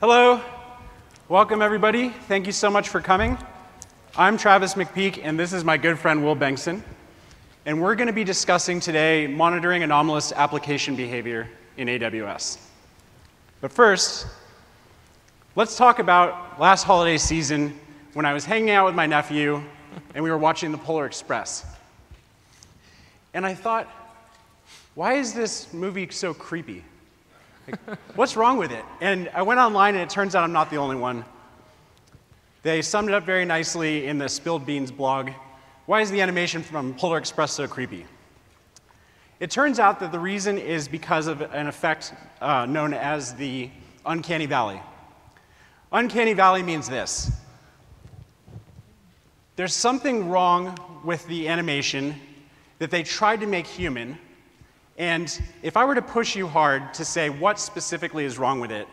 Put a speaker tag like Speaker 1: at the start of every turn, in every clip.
Speaker 1: Hello. Welcome, everybody. Thank you so much for coming. I'm Travis McPeak, and this is my good friend Will Bengtson. And we're going to be discussing today monitoring anomalous application behavior in AWS. But first, let's talk about last holiday season when I was hanging out with my nephew and we were watching the Polar Express. And I thought, why is this movie so creepy? What's wrong with it? And I went online, and it turns out I'm not the only one. They summed it up very nicely in the Spilled Beans blog. Why is the animation from Polar Express so creepy? It turns out that the reason is because of an effect uh, known as the uncanny valley. Uncanny valley means this there's something wrong with the animation that they tried to make human. And if I were to push you hard to say what specifically is wrong with it,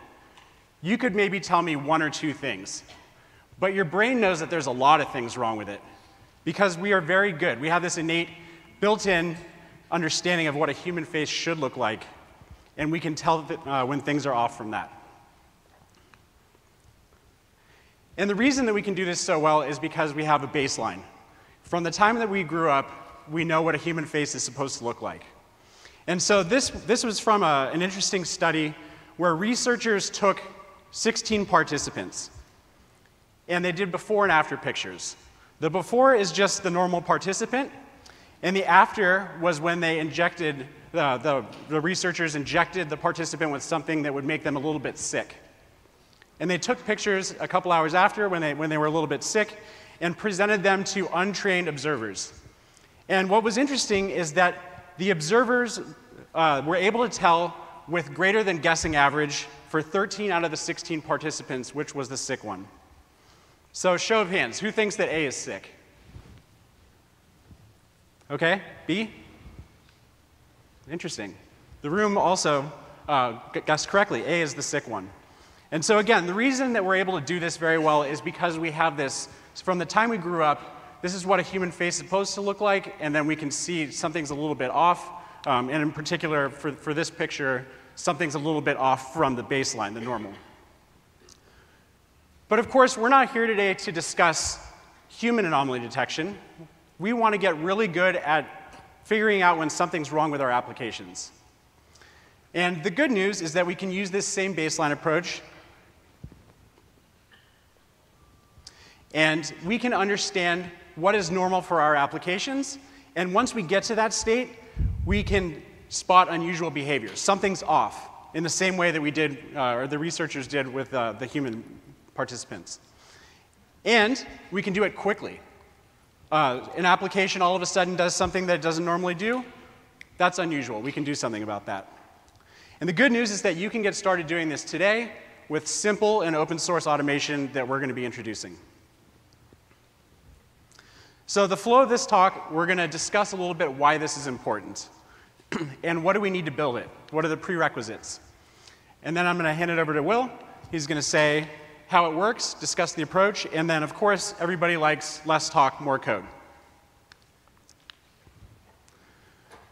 Speaker 1: you could maybe tell me one or two things. But your brain knows that there's a lot of things wrong with it because we are very good. We have this innate, built in understanding of what a human face should look like, and we can tell that, uh, when things are off from that. And the reason that we can do this so well is because we have a baseline. From the time that we grew up, we know what a human face is supposed to look like. And so this, this was from a, an interesting study where researchers took 16 participants and they did before and after pictures. The before is just the normal participant, and the after was when they injected, uh, the, the researchers injected the participant with something that would make them a little bit sick. And they took pictures a couple hours after when they, when they were a little bit sick and presented them to untrained observers. And what was interesting is that the observers uh, were able to tell with greater than guessing average for 13 out of the 16 participants which was the sick one. So, show of hands, who thinks that A is sick? Okay, B? Interesting. The room also uh, guessed correctly. A is the sick one. And so, again, the reason that we're able to do this very well is because we have this from the time we grew up, this is what a human face is supposed to look like, and then we can see something's a little bit off. Um, and in particular, for, for this picture, something's a little bit off from the baseline, the normal. But of course, we're not here today to discuss human anomaly detection. We want to get really good at figuring out when something's wrong with our applications. And the good news is that we can use this same baseline approach and we can understand what is normal for our applications. And once we get to that state, we can spot unusual behavior. Something's off in the same way that we did, uh, or the researchers did with uh, the human participants. And we can do it quickly. Uh, an application all of a sudden does something that it doesn't normally do. That's unusual. We can do something about that. And the good news is that you can get started doing this today with simple and open source automation that we're going to be introducing. So, the flow of this talk, we're going to discuss a little bit why this is important and what do we need to build it? What are the prerequisites? And then I'm going to hand it over to Will. He's going to say how it works, discuss the approach, and then, of course, everybody likes less talk, more code.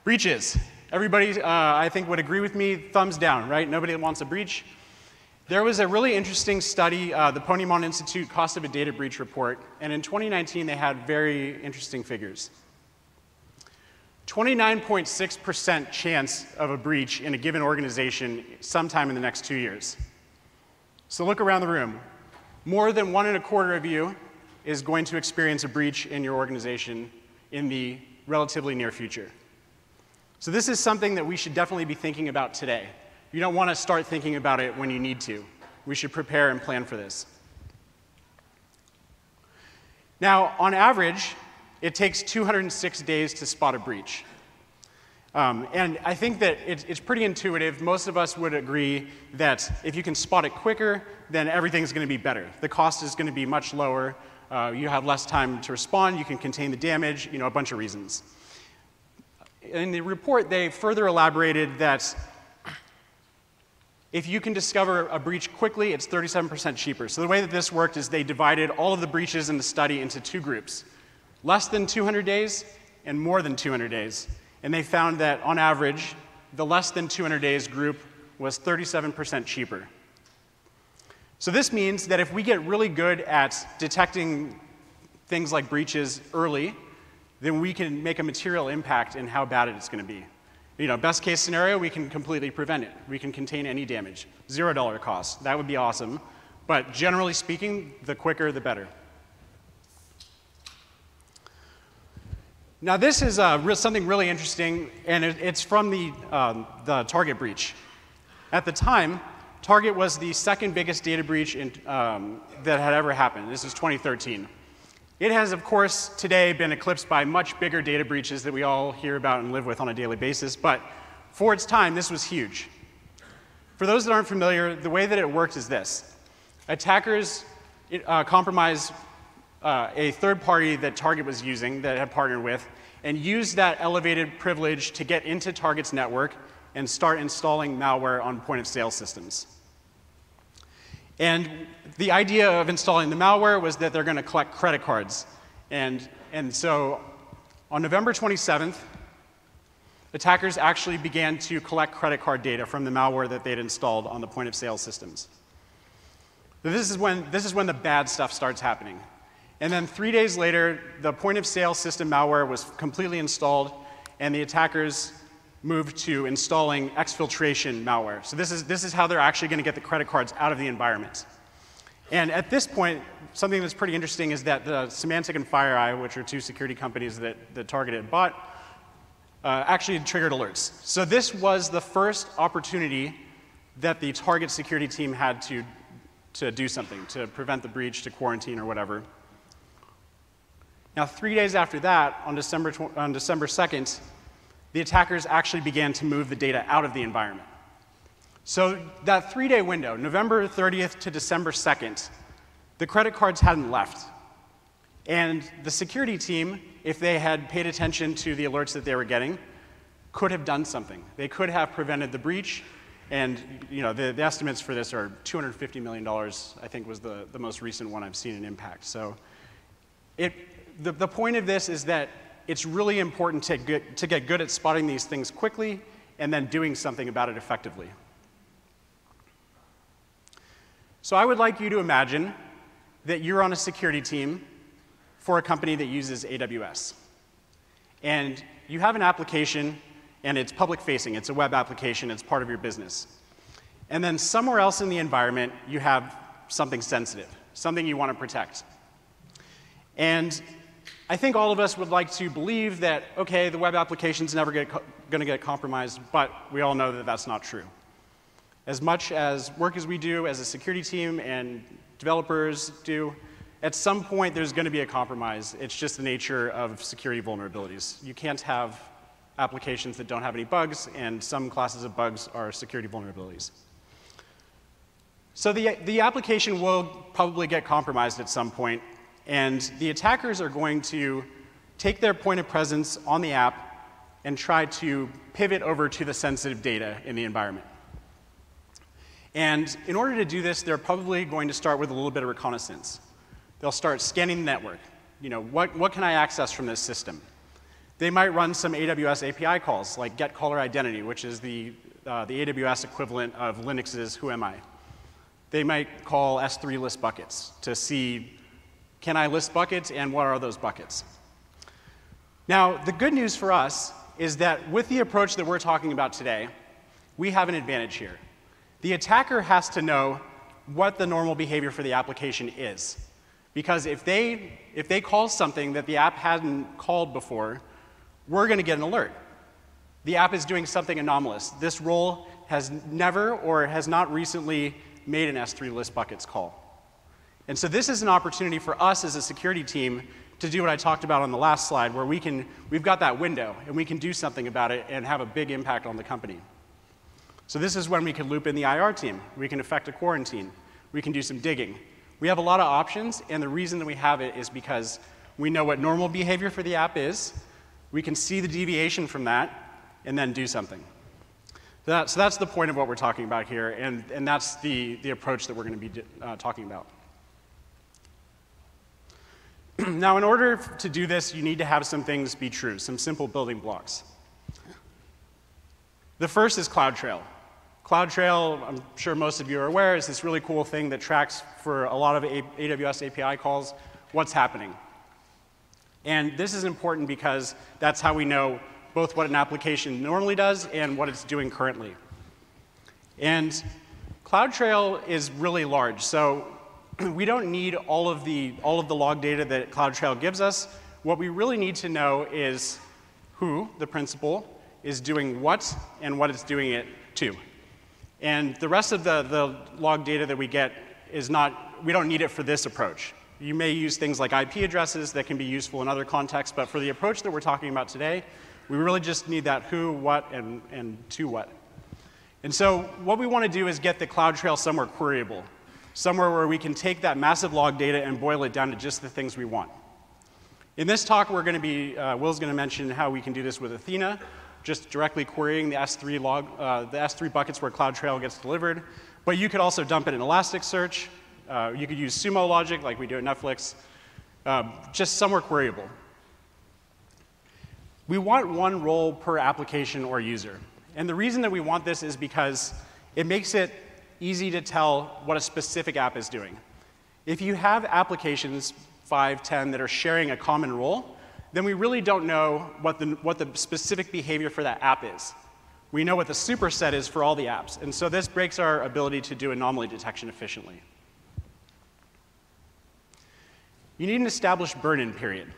Speaker 1: Breaches. Everybody, uh, I think, would agree with me, thumbs down, right? Nobody wants a breach. There was a really interesting study, uh, the Ponemon Institute Cost of a Data Breach report, and in 2019 they had very interesting figures. 29.6% chance of a breach in a given organization sometime in the next two years. So look around the room. More than one and a quarter of you is going to experience a breach in your organization in the relatively near future. So this is something that we should definitely be thinking about today. You don't want to start thinking about it when you need to. We should prepare and plan for this. Now, on average, it takes 206 days to spot a breach. Um, and I think that it's, it's, pretty intuitive. Most of us would agree that if you can spot it quicker, then everything's going to be better. The cost is going to be much lower. Uh, you have less time to respond. You can contain the damage, you know, a bunch of reasons. In the report, they further elaborated that if you can discover a breach quickly, it's 37% cheaper. So the way that this worked is they divided all of the breaches in the study into two groups less than 200 days and more than 200 days. And they found that on average, the less than 200 days group was 37% cheaper. So this means that if we get really good at detecting things like breaches early, then we can make a material impact in how bad it's going to be. You know, best case scenario, we can completely prevent it. We can contain any damage. Zero dollar cost. That would be awesome. But generally speaking, the quicker, the better. Now, this is uh, something really interesting, and it, it's from the, um, the Target breach. At the time, Target was the second biggest data breach in, um, that had ever happened. This is 2013. It has, of course, today been eclipsed by much bigger data breaches that we all hear about and live with on a daily basis, but for its time, this was huge. For those that aren't familiar, the way that it worked is this attackers uh, compromise uh, a third party that Target was using, that had partnered with, and use that elevated privilege to get into Target's network and start installing malware on point of sale systems. And the idea of installing the malware was that they're going to collect credit cards. And, and so on November 27th, attackers actually began to collect credit card data from the malware that they'd installed on the point of sale systems. This is when, this is when the bad stuff starts happening. And then three days later, the point of sale system malware was completely installed, and the attackers moved to installing exfiltration malware. So this is, this is how they're actually going to get the credit cards out of the environment. And at this point, something that's pretty interesting is that the Symantec and FireEye, which are two security companies that, that Target had bought, uh, actually triggered alerts. So this was the first opportunity that the Target security team had to, to do something, to prevent the breach, to quarantine or whatever. Now, three days after that, on December, on December 2nd, the attackers actually began to move the data out of the environment. So that three day window, November 30th to December 2nd, the credit cards hadn't left. And the security team, if they had paid attention to the alerts that they were getting, could have done something. They could have prevented the breach. And you know, the, the estimates for this are $250 million, I think was the, the most recent one I've seen in impact. So it, the, the point of this is that it's really important to get, to get good at spotting these things quickly and then doing something about it effectively. So I would like you to imagine that you're on a security team for a company that uses AWS. And you have an application, and it's public facing, it's a web application, it's part of your business. And then somewhere else in the environment, you have something sensitive, something you want to protect. And I think all of us would like to believe that, okay, the web application's never going to get compromised, but we all know that that's not true. As much as work as we do as a security team and developers do, at some point there's going to be a compromise. It's just the nature of security vulnerabilities. You can't have applications that don't have any bugs, and some classes of bugs are security vulnerabilities. So the, the application will probably get compromised at some point, and the attackers are going to take their point of presence on the app and try to pivot over to the sensitive data in the environment. And in order to do this, they're probably going to start with a little bit of reconnaissance. They'll start scanning the network. You know, what, what can I access from this system? They might run some AWS API calls, like get caller identity, which is the, uh, the AWS equivalent of Linux's Who Am I. They might call S3 list buckets to see can I list buckets and what are those buckets? Now, the good news for us is that with the approach that we're talking about today, we have an advantage here. The attacker has to know what the normal behavior for the application is. Because if they, if they call something that the app hadn't called before, we're going to get an alert. The app is doing something anomalous. This role has never or has not recently made an S3 list buckets call. And so this is an opportunity for us as a security team to do what I talked about on the last slide, where we can, we've got that window and we can do something about it and have a big impact on the company. So this is when we can loop in the IR team. We can effect a quarantine. We can do some digging. We have a lot of options, and the reason that we have it is because we know what normal behavior for the app is. We can see the deviation from that and then do something. So, that, so that's the point of what we're talking about here, and, and that's the, the approach that we're going to be uh, talking about. now, in order to do this, you need to have some things be true, some simple building blocks. The first is CloudTrail. CloudTrail, I'm sure most of you are aware, is this really cool thing that tracks for a lot of AWS API calls what's happening. And this is important because that's how we know both what an application normally does and what it's doing currently. And CloudTrail is really large, so we don't need all of the all of the log data that CloudTrail gives us. What we really need to know is who, the principal, is doing what and what it's doing it to. And the rest of the, the log data that we get is not, we don't need it for this approach. You may use things like IP addresses that can be useful in other contexts, but for the approach that we're talking about today, we really just need that who, what, and, and to what. And so what we want to do is get the CloudTrail somewhere queryable, somewhere where we can take that massive log data and boil it down to just the things we want. In this talk, we're going to be, uh, Will's going to mention how we can do this with Athena, just directly querying the S3 log, uh, the S3 buckets where CloudTrail gets delivered. But you could also dump it in Elasticsearch. Uh, you could use Sumo Logic like we do at Netflix, uh, just somewhere queryable. We want one role per application or user. And the reason that we want this is because it makes it easy to tell what a specific app is doing. If you have applications, 5, 10, that are sharing a common role, then we really don't know what the, what the specific behavior for that app is. We know what the superset is for all the apps. And so this breaks our ability to do anomaly detection efficiently. You need an established burn-in period.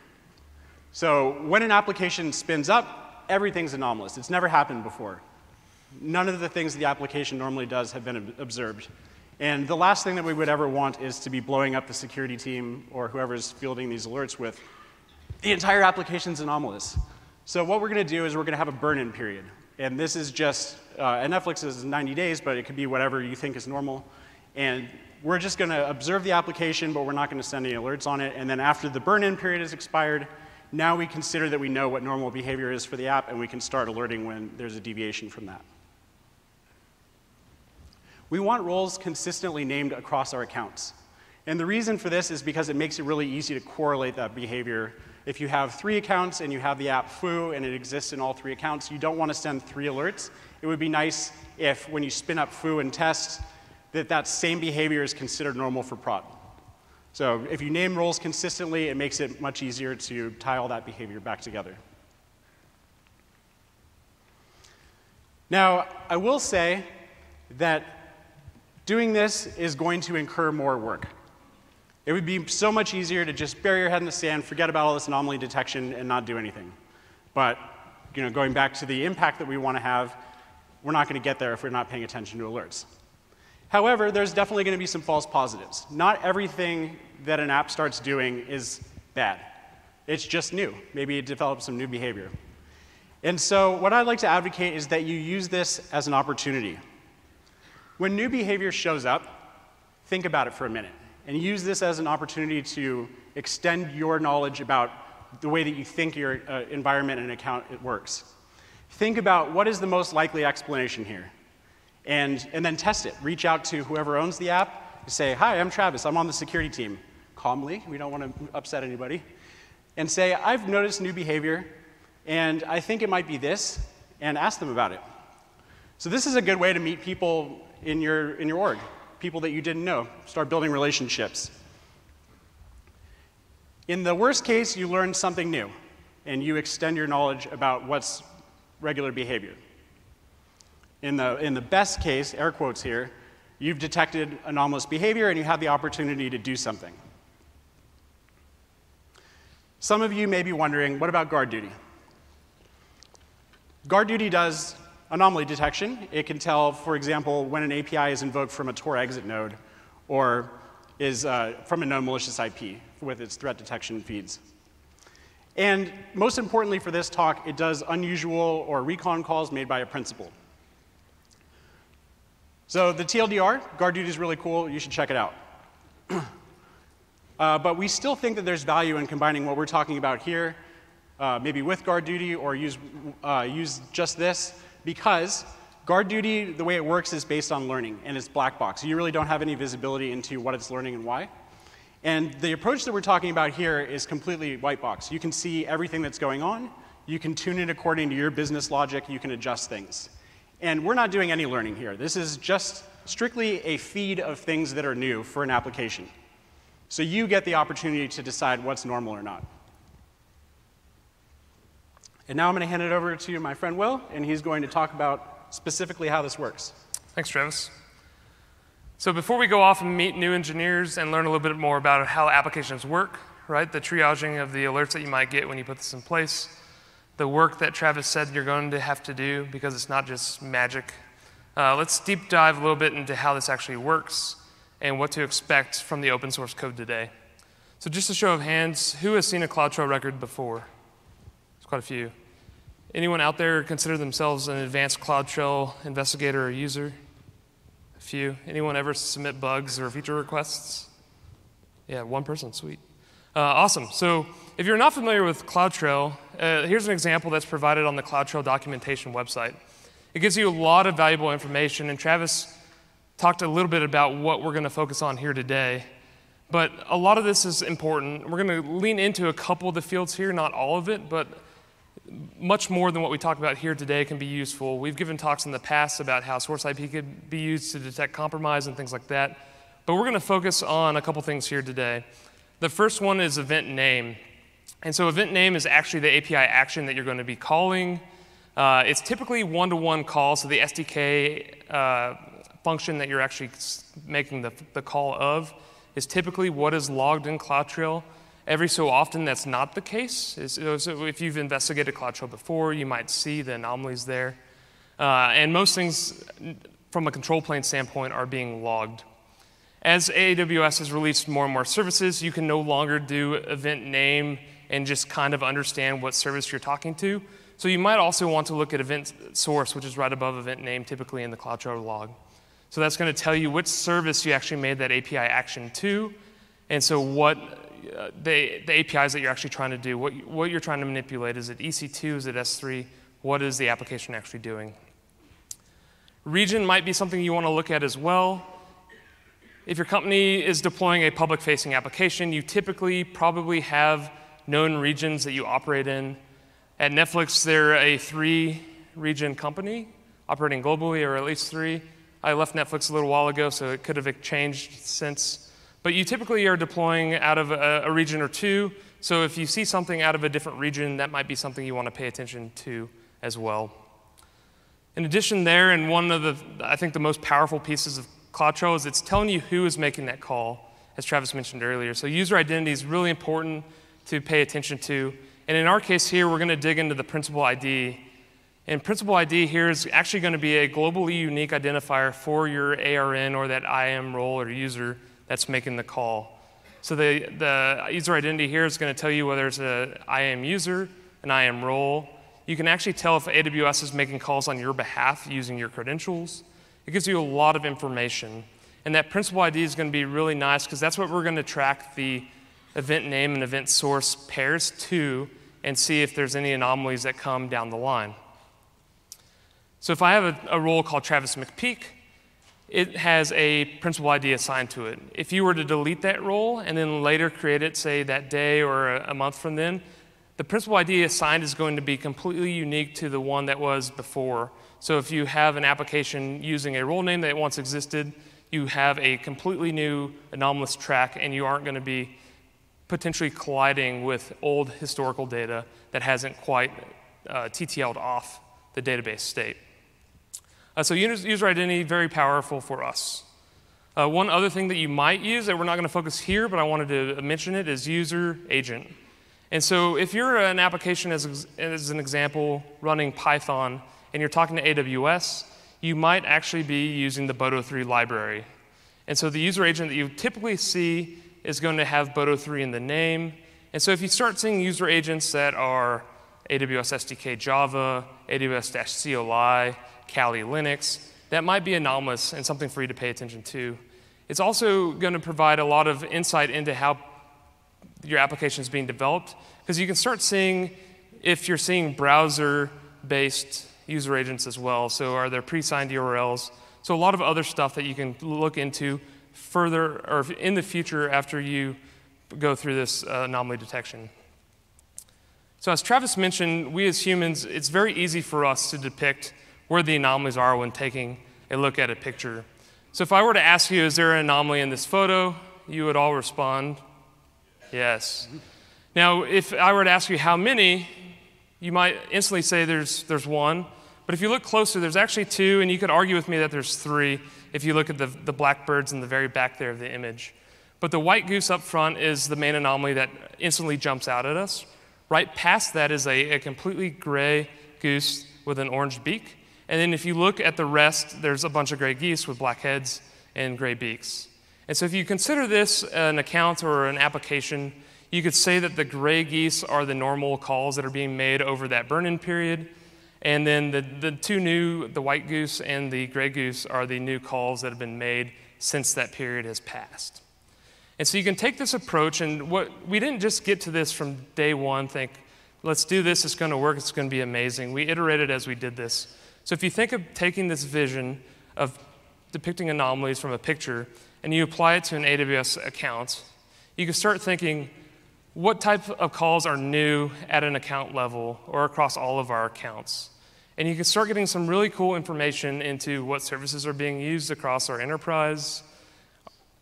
Speaker 1: So when an application spins up, everything's anomalous. It's never happened before. None of the things the application normally does have been observed. And the last thing that we would ever want is to be blowing up the security team or whoever's fielding these alerts with the entire application's anomalous. So what we're going to do is we're going to have a burn-in period. And this is just, uh, at Netflix is 90 days, but it could be whatever you think is normal. And we're just going to observe the application, but we're not going to send any alerts on it. And then after the burn-in period has expired, now we consider that we know what normal behavior is for the app, and we can start alerting when there's a deviation from that. We want roles consistently named across our accounts. And the reason for this is because it makes it really easy to correlate that behavior if you have three accounts and you have the app foo and it exists in all three accounts, you don't want to send three alerts. It would be nice if when you spin up foo and test, that that same behavior is considered normal for prod. So if you name roles consistently, it makes it much easier to tie all that behavior back together. Now, I will say that doing this is going to incur more work. It would be so much easier to just bury your head in the sand, forget about all this anomaly detection, and not do anything. But you know, going back to the impact that we want to have, we're not going to get there if we're not paying attention to alerts. However, there's definitely going to be some false positives. Not everything that an app starts doing is bad. It's just new. Maybe it develops some new behavior. And so what I'd like to advocate is that you use this as an opportunity. When new behavior shows up, think about it for a minute and use this as an opportunity to extend your knowledge about the way that you think your uh, environment and account works. Think about what is the most likely explanation here, and, and then test it. Reach out to whoever owns the app. Say, hi, I'm Travis. I'm on the security team. Calmly, we don't want to upset anybody. And say, I've noticed new behavior, and I think it might be this, and ask them about it. So this is a good way to meet people in your, in your org people that you didn't know. Start building relationships. In the worst case, you learn something new and you extend your knowledge about what's regular behavior. In the, in the best case, air quotes here, you've detected anomalous behavior and you have the opportunity to do something. Some of you may be wondering, what about GuardDuty? Guard duty does anomaly detection. It can tell, for example, when an API is invoked from a Tor exit node or is uh, from a known malicious IP with its threat detection feeds. And most importantly for this talk, it does unusual or recon calls made by a principal. So the TLDR, GuardDuty is really cool. You should check it out. uh, but we still think that there's value in combining what we're talking about here, uh, maybe with GuardDuty or use, uh, use just this because GuardDuty, the way it works is based on learning, and it's black box. You really don't have any visibility into what it's learning and why. And the approach that we're talking about here is completely white box. You can see everything that's going on. You can tune it according to your business logic. You can adjust things. And we're not doing any learning here. This is just strictly a feed of things that are new for an application. So you get the opportunity to decide what's normal or not. And now I'm going to hand it over to my friend Will, and he's going to talk about specifically how this works.
Speaker 2: Thanks, Travis. So before we go off and meet new engineers and learn a little bit more about how applications work, right, the triaging of the alerts that you might get when you put this in place, the work that Travis said you're going to have to do because it's not just magic. Uh, let's deep dive a little bit into how this actually works and what to expect from the open source code today. So just a show of hands, who has seen a CloudTrail record before? Quite a few. Anyone out there consider themselves an advanced CloudTrail investigator or user? A few. Anyone ever submit bugs or feature requests? Yeah, one person, sweet. Uh, awesome. So if you're not familiar with CloudTrail, uh, here's an example that's provided on the CloudTrail documentation website. It gives you a lot of valuable information, and Travis talked a little bit about what we're going to focus on here today. But a lot of this is important. We're going to lean into a couple of the fields here, not all of it, but much more than what we talk about here today can be useful. We've given talks in the past about how source IP could be used to detect compromise and things like that. But we're going to focus on a couple things here today. The first one is event name. And so event name is actually the API action that you're going to be calling. Uh, it's typically one-to-one call, so the SDK uh, function that you're actually making the, the call of is typically what is logged in CloudTrail. Every so often, that's not the case. So if you've investigated CloudTrail before, you might see the anomalies there. Uh, and most things, from a control plane standpoint, are being logged. As AWS has released more and more services, you can no longer do event name and just kind of understand what service you're talking to. So you might also want to look at event source, which is right above event name, typically in the CloudTrail log. So that's going to tell you which service you actually made that API action to, and so what Uh, the, the APIs that you're actually trying to do, what, what you're trying to manipulate. Is it EC2? Is it S3? What is the application actually doing? Region might be something you want to look at as well. If your company is deploying a public facing application, you typically probably have known regions that you operate in. At Netflix, they're a three region company operating globally, or at least three. I left Netflix a little while ago, so it could have changed since but you typically are deploying out of a, a region or two. So if you see something out of a different region, that might be something you want to pay attention to as well. In addition, there, and one of the, I think, the most powerful pieces of CloudTrail is it's telling you who is making that call, as Travis mentioned earlier. So user identity is really important to pay attention to. And in our case here, we're going to dig into the principal ID. And principal ID here is actually going to be a globally unique identifier for your ARN or that IAM role or user that's making the call. So the, the user identity here is going to tell you whether it's an IAM user, an IAM role. You can actually tell if AWS is making calls on your behalf using your credentials. It gives you a lot of information. And that principal ID is going to be really nice because that's what we're going to track the event name and event source pairs to and see if there's any anomalies that come down the line. So if I have a, a role called Travis McPeak, it has a principal ID assigned to it. If you were to delete that role and then later create it, say that day or a, month from then, the principal ID assigned is going to be completely unique to the one that was before. So if you have an application using a role name that once existed, you have a completely new anomalous track and you aren't going to be potentially colliding with old historical data that hasn't quite uh, TTL'd off the database state. Uh, so user identity, very powerful for us. Uh, one other thing that you might use that we're not going to focus here, but I wanted to mention it, is user agent. And so if you're an application, as, as an example, running Python, and you're talking to AWS, you might actually be using the Boto3 library. And so the user agent that you typically see is going to have Boto3 in the name. And so if you start seeing user agents that are AWS SDK Java, AWS-CLI, Kali Linux, that might be anomalous and something for you to pay attention to. It's also going to provide a lot of insight into how your application is being developed, because you can start seeing if you're seeing browser based user agents as well. So, are there pre signed URLs? So, a lot of other stuff that you can look into further or in the future after you go through this uh, anomaly detection. So, as Travis mentioned, we as humans, it's very easy for us to depict where the anomalies are when taking a look at a picture. So if I were to ask you, is there an anomaly in this photo? You would all respond, yes. Now, if I were to ask you how many, you might instantly say there's, there's one. But if you look closer, there's actually two, and you could argue with me that there's three if you look at the, the blackbirds in the very back there of the image. But the white goose up front is the main anomaly that instantly jumps out at us. Right past that is a, a completely gray goose with an orange beak. And then if you look at the rest, there's a bunch of gray geese with black heads and gray beaks. And so if you consider this an account or an application, you could say that the gray geese are the normal calls that are being made over that burn in period. And then the, the two new, the white goose and the gray goose, are the new calls that have been made since that period has passed. And so you can take this approach, and what we didn't just get to this from day one, think, let's do this, it's going to work, it's going to be amazing. We iterated as we did this. So if you think of taking this vision of depicting anomalies from a picture and you apply it to an AWS account, you can start thinking, what type of calls are new at an account level or across all of our accounts? And you can start getting some really cool information into what services are being used across our enterprise,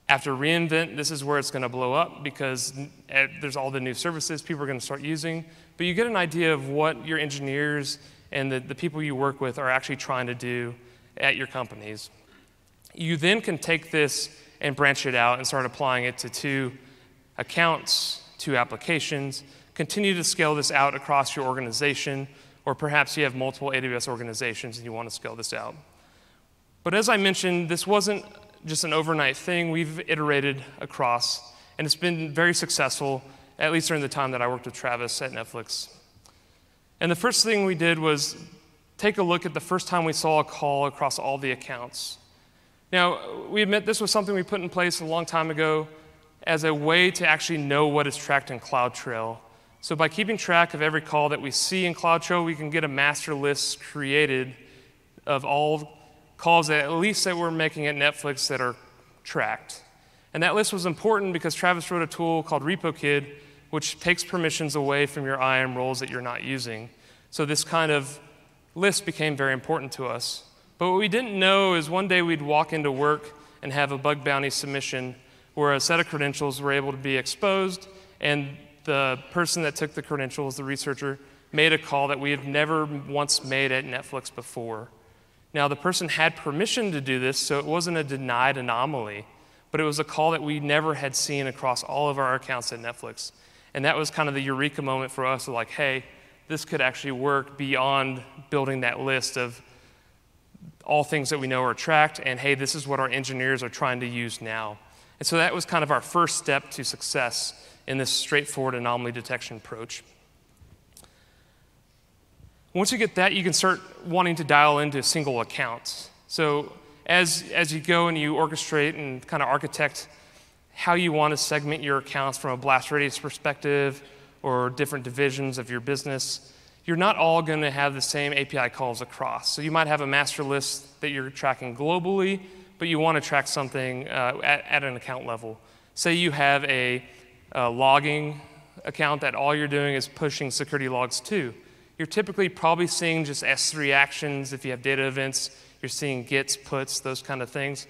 Speaker 2: after reInvent, this is where it's going to blow up because eh, there's all the new services people are going to start using. But you get an idea of what your engineers and the, the people you work with are actually trying to do at your companies. You then can take this and branch it out and start applying it to two accounts, two applications, continue to scale this out across your organization, or perhaps you have multiple AWS organizations and you want to scale this out. But as I mentioned, this wasn't just an overnight thing. We've iterated across, and it's been very successful, at least during the time that I worked with Travis at Netflix. And the first thing we did was take a look at the first time we saw a call across all the accounts. Now, we admit this was something we put in place a long time ago as a way to actually know what is tracked in CloudTrail. So, by keeping track of every call that we see in CloudTrail, we can get a master list created of all calls that at least that we're making at Netflix that are tracked. And that list was important because Travis wrote a tool called RepoKid, which takes permissions away from your IAM roles that you're not using. So this kind of list became very important to us. But what we didn't know is one day we'd walk into work and have a bug bounty submission where a set of credentials were able to be exposed, and the person that took the credentials, the researcher, made a call that we had never once made at Netflix before. Now, the person had permission to do this, so it wasn't a denied anomaly, but it was a call that we never had seen across all of our accounts at Netflix. And that was kind of the eureka moment for us of like, hey, this could actually work beyond building that list of all things that we know are tracked, and hey, this is what our engineers are trying to use now. And so that was kind of our first step to success in this straightforward anomaly detection approach. Once you get that, you can start wanting to dial into single accounts. So as, as you go and you orchestrate and kind of architect how you want to segment your accounts from a blast radius perspective or different divisions of your business, you're not all going to have the same API calls across. So you might have a master list that you're tracking globally, but you want to track something uh, at, at, an account level. Say you have a, a logging account that all you're doing is pushing security logs to you're typically probably seeing just S3 actions. If you have data events, you're seeing gets, puts, those kind of things.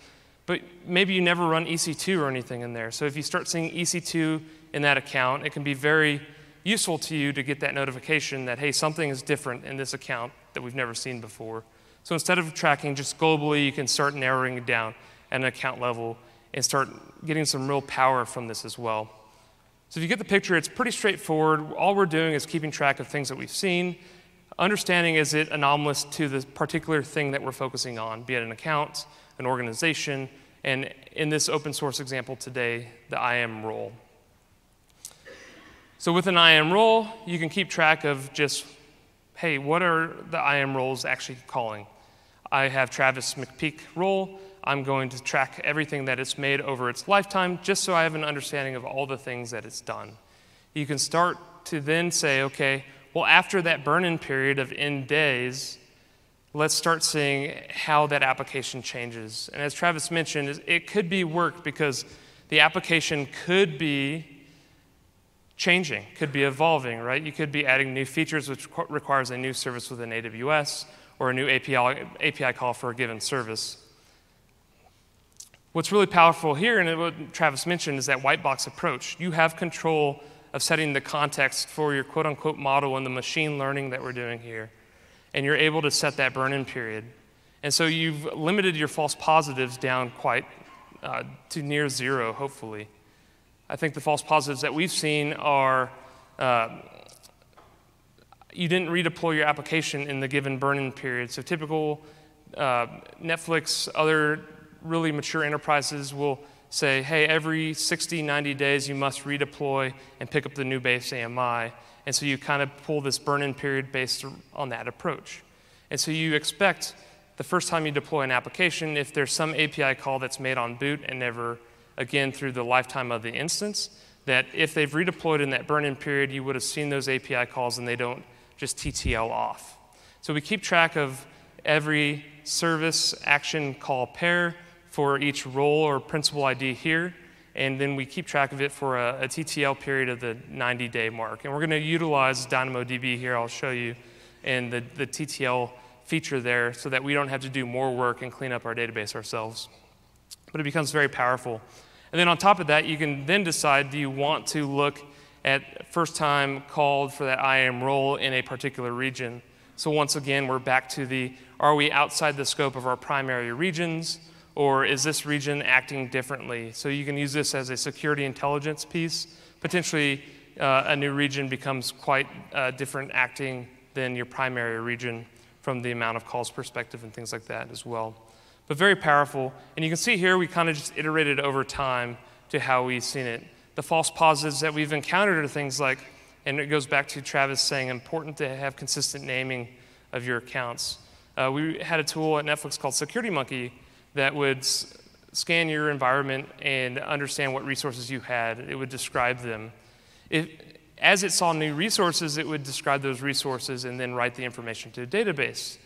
Speaker 2: But maybe you never run EC2 or anything in there. So if you start seeing EC2 in that account, it can be very useful to you to get that notification that, hey, something is different in this account that we've never seen before. So instead of tracking just globally, you can start narrowing it down at an account level and start getting some real power from this as well. So if you get the picture, it's pretty straightforward. All we're doing is keeping track of things that we've seen, understanding is it anomalous to the particular thing that we're focusing on, be it an account, an organization, and in this open source example today, the IAM role. So with an IAM role, you can keep track of just, hey, what are the IAM roles actually calling? I have Travis McPeak role. I'm going to track everything that it's made over its lifetime just so I have an understanding of all the things that it's done. You can start to then say, okay, well, after that burn in period of n days, let's start seeing how that application changes. And as Travis mentioned, it could be work because the application could be changing, could be evolving, right? You could be adding new features, which requires a new service within AWS, or a new API, API call for a given service. What's really powerful here, and what Travis mentioned, is that white box approach. You have control of setting the context for your quote unquote model and the machine learning that we're doing here. And you're able to set that burn in period. And so you've limited your false positives down quite uh, to near zero, hopefully. I think the false positives that we've seen are uh, you didn't redeploy your application in the given burn-in period. So typical uh, Netflix, other really mature enterprises will say, hey, every 60, 90 days you must redeploy and pick up the new base AMI. And so you kind of pull this burn-in period based on that approach. And so you expect the first time you deploy an application, if there's some API call that's made on boot and never again through the lifetime of the instance, that if they've redeployed in that burn-in period, you would have seen those API calls and they don't just TTL off. So we keep track of every service action call pair for each role or principal ID here, and then we keep track of it for a, a TTL period of the 90 day mark. And we're going to utilize DynamoDB here, I'll show you, and the, the TTL feature there so that we don't have to do more work and clean up our database ourselves. But it becomes very powerful. And then on top of that, you can then decide do you want to look at first time called for that IAM role in a particular region. So once again, we're back to the are we outside the scope of our primary regions, or is this region acting differently? So you can use this as a security intelligence piece. Potentially, uh, a new region becomes quite uh, different acting than your primary region from the amount of calls perspective and things like that as well. But very powerful. And you can see here we kind of just iterated over time to how we've seen it the false positives that we've encountered are things like, and it goes back to Travis saying, important to have consistent naming of your accounts. Uh, we had a tool at Netflix called Security Monkey that would scan your environment and understand what resources you had. It would describe them. It, as it saw new resources, it would describe those resources and then write the information to a database.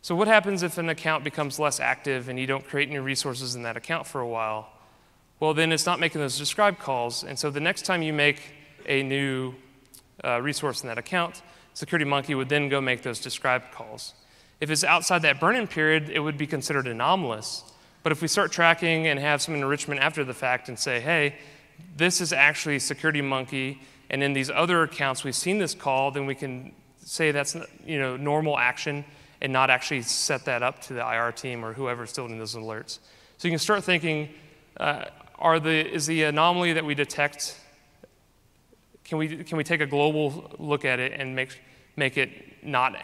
Speaker 2: So, what happens if an account becomes less active and you don't create new resources in that account for a while? well, then it's not making those describe calls. And so the next time you make a new uh, resource in that account, Security Monkey would then go make those describe calls. If it's outside that burn-in period, it would be considered anomalous. But if we start tracking and have some enrichment after the fact and say, hey, this is actually Security Monkey, and in these other accounts we've seen this call, then we can say that's you know normal action and not actually set that up to the IR team or whoever's still in those alerts. So you can start thinking, uh, are the, is the anomaly that we detect, can we, can we take a global look at it and make, make it not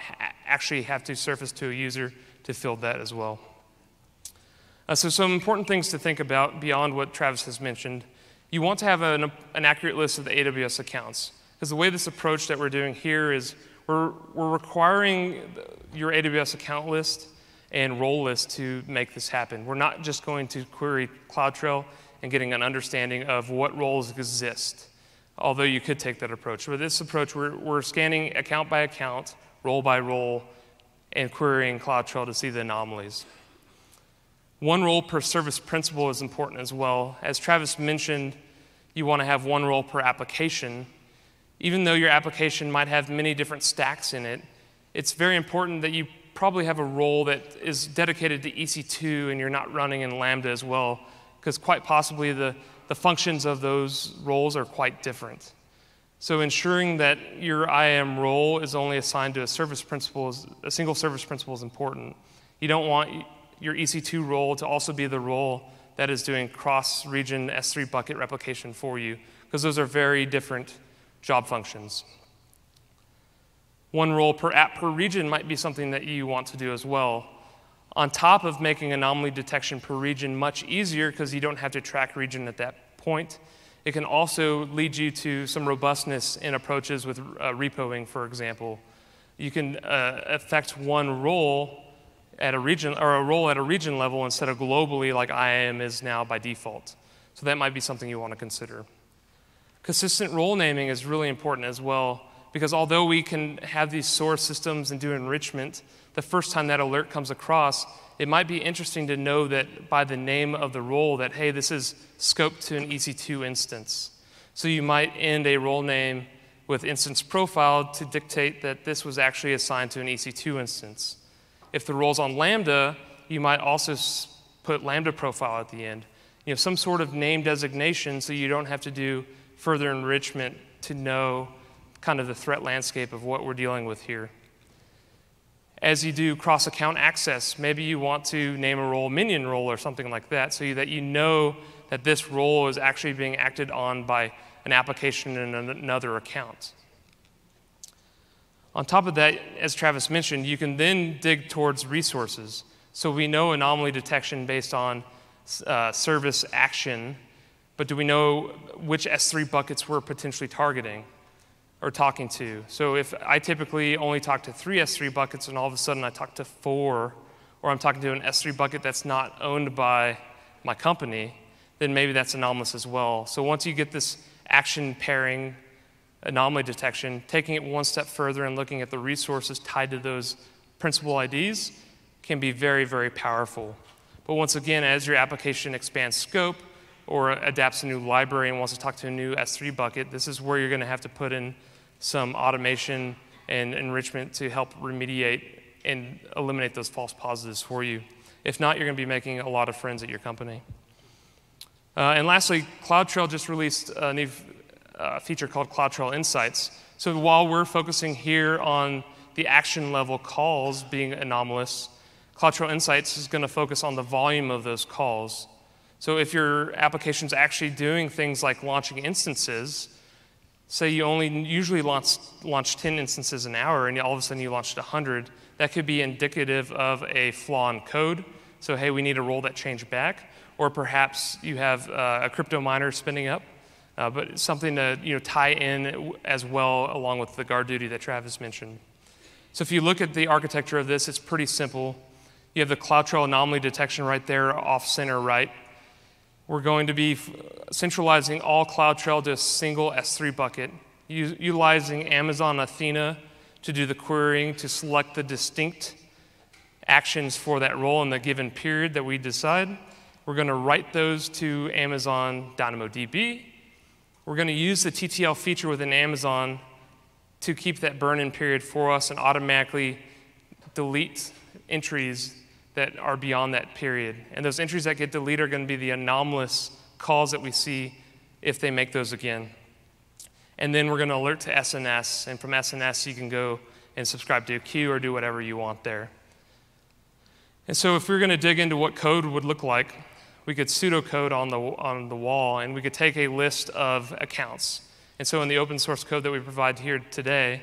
Speaker 2: actually have to surface to a user to fill that as well? Uh, so, some important things to think about beyond what Travis has mentioned. You want to have an, an accurate list of the AWS accounts. Because the way this approach that we're doing here is we're, we're requiring your AWS account list and role list to make this happen. We're not just going to query CloudTrail and getting an understanding of what roles exist, although you could take that approach. With this approach, we're, we're scanning account by account, role by role, and querying CloudTrail to see the anomalies. One role per service principal is important as well. As Travis mentioned, you want to have one role per application. Even though your application might have many different stacks in it, it's very important that you probably have a role that is dedicated to EC2 and you're not running in Lambda as well because quite possibly the, the functions of those roles are quite different. So ensuring that your IAM role is only assigned to a service principal, is, a single service principal is important. You don't want your EC2 role to also be the role that is doing cross-region S3 bucket replication for you, because those are very different job functions. One role per app per region might be something that you want to do as well on top of making anomaly detection per region much easier because you don't have to track region at that point. It can also lead you to some robustness in approaches with uh, repoing, for example. You can uh, affect one role at a region or a role at a region level instead of globally like IAM is now by default. So that might be something you want to consider. Consistent role naming is really important as well because although we can have these source systems and do enrichment, the first time that alert comes across, it might be interesting to know that by the name of the role that, hey, this is scoped to an EC2 instance. So you might end a role name with instance profile to dictate that this was actually assigned to an EC2 instance. If the role's on Lambda, you might also put Lambda profile at the end. You know, some sort of name designation so you don't have to do further enrichment to know kind of the threat landscape of what we're dealing with here. As you do cross account access, maybe you want to name a role minion role or something like that so that you know that this role is actually being acted on by an application in another account. On top of that, as Travis mentioned, you can then dig towards resources. So we know anomaly detection based on uh, service action, but do we know which S3 buckets we're potentially targeting or talking to? So if I typically only talk to three S3 buckets and all of a sudden I talk to four, or I'm talking to an S3 bucket that's not owned by my company, then maybe that's anomalous as well. So once you get this action pairing anomaly detection, taking it one step further and looking at the resources tied to those principal IDs can be very, very powerful. But once again, as your application expands scope or adapts a new library and wants to talk to a new S3 bucket, this is where you're going to have to put in some automation and enrichment to help remediate and eliminate those false positives for you. If not, you're going to be making a lot of friends at your company. Uh, and lastly, CloudTrail just released a new uh, feature called CloudTrail Insights. So while we're focusing here on the action level calls being anomalous, CloudTrail Insights is going to focus on the volume of those calls. So if your application is actually doing things like launching instances, say you only usually launch, launch 10 instances an hour and all of a sudden you launched 100, that could be indicative of a flaw in code. So, hey, we need to roll that change back. Or perhaps you have uh, a crypto miner spinning up uh, but something to you know, tie in as well along with the GuardDuty that Travis mentioned. So if you look at the architecture of this, it's pretty simple. You have the CloudTrail anomaly detection right there off center right. We're going to be centralizing all CloudTrail to a single S3 bucket, utilizing Amazon Athena to do the querying to select the distinct actions for that role in the given period that we decide. We're going to write those to Amazon DynamoDB, we're going to use the TTL feature within Amazon to keep that burn in period for us and automatically delete entries that are beyond that period. And those entries that get deleted are going to be the anomalous calls that we see if they make those again. And then we're going to alert to SNS, and from SNS, you can go and subscribe to a queue or do whatever you want there. And so, if we're going to dig into what code would look like, we could pseudocode on the, on the wall and we could take a list of accounts. And so in the open source code that we provide here today,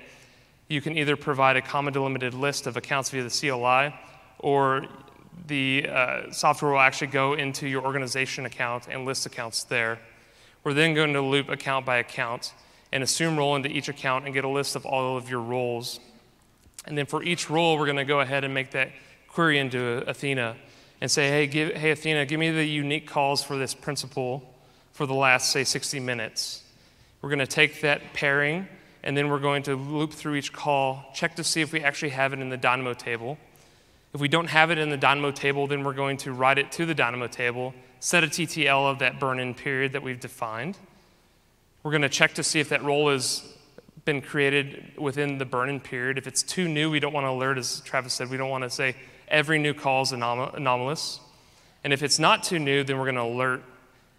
Speaker 2: you can either provide a comma delimited list of accounts via the CLI, or the uh, software will actually go into your organization account and list accounts there. We're then going to loop account by account and assume role into each account and get a list of all of your roles. And then for each role, we're going to go ahead and make that query into Athena and say, hey, give, hey, Athena, give me the unique calls for this principal for the last, say, 60 minutes. We're going to take that pairing, and then we're going to loop through each call, check to see if we actually have it in the Dynamo table. If we don't have it in the Dynamo table, then we're going to write it to the Dynamo table, set a TTL of that burn in period that we've defined. We're going to check to see if that role has been created within the burn in period. If it's too new, we don't want to alert, as Travis said, we don't want to say, every new call is anom- anomalous. And if it's not too new, then we're going to alert.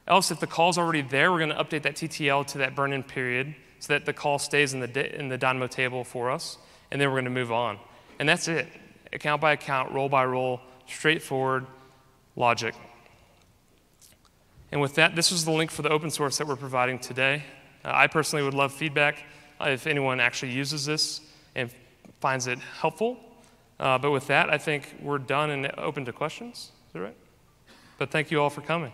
Speaker 2: Else, if the call's already there, we're going to update that TTL to that burn in period so that the call stays in the, in the Dynamo table for us, and then we're going to move on. And that's it account by account, role by role, straightforward logic. And with that, this was the link for the open source that we're providing today. Uh, I personally would love feedback uh, if anyone actually uses this and finds it helpful. Uh, but with that, I think we're done and open to questions. Is that right? But thank you all for coming.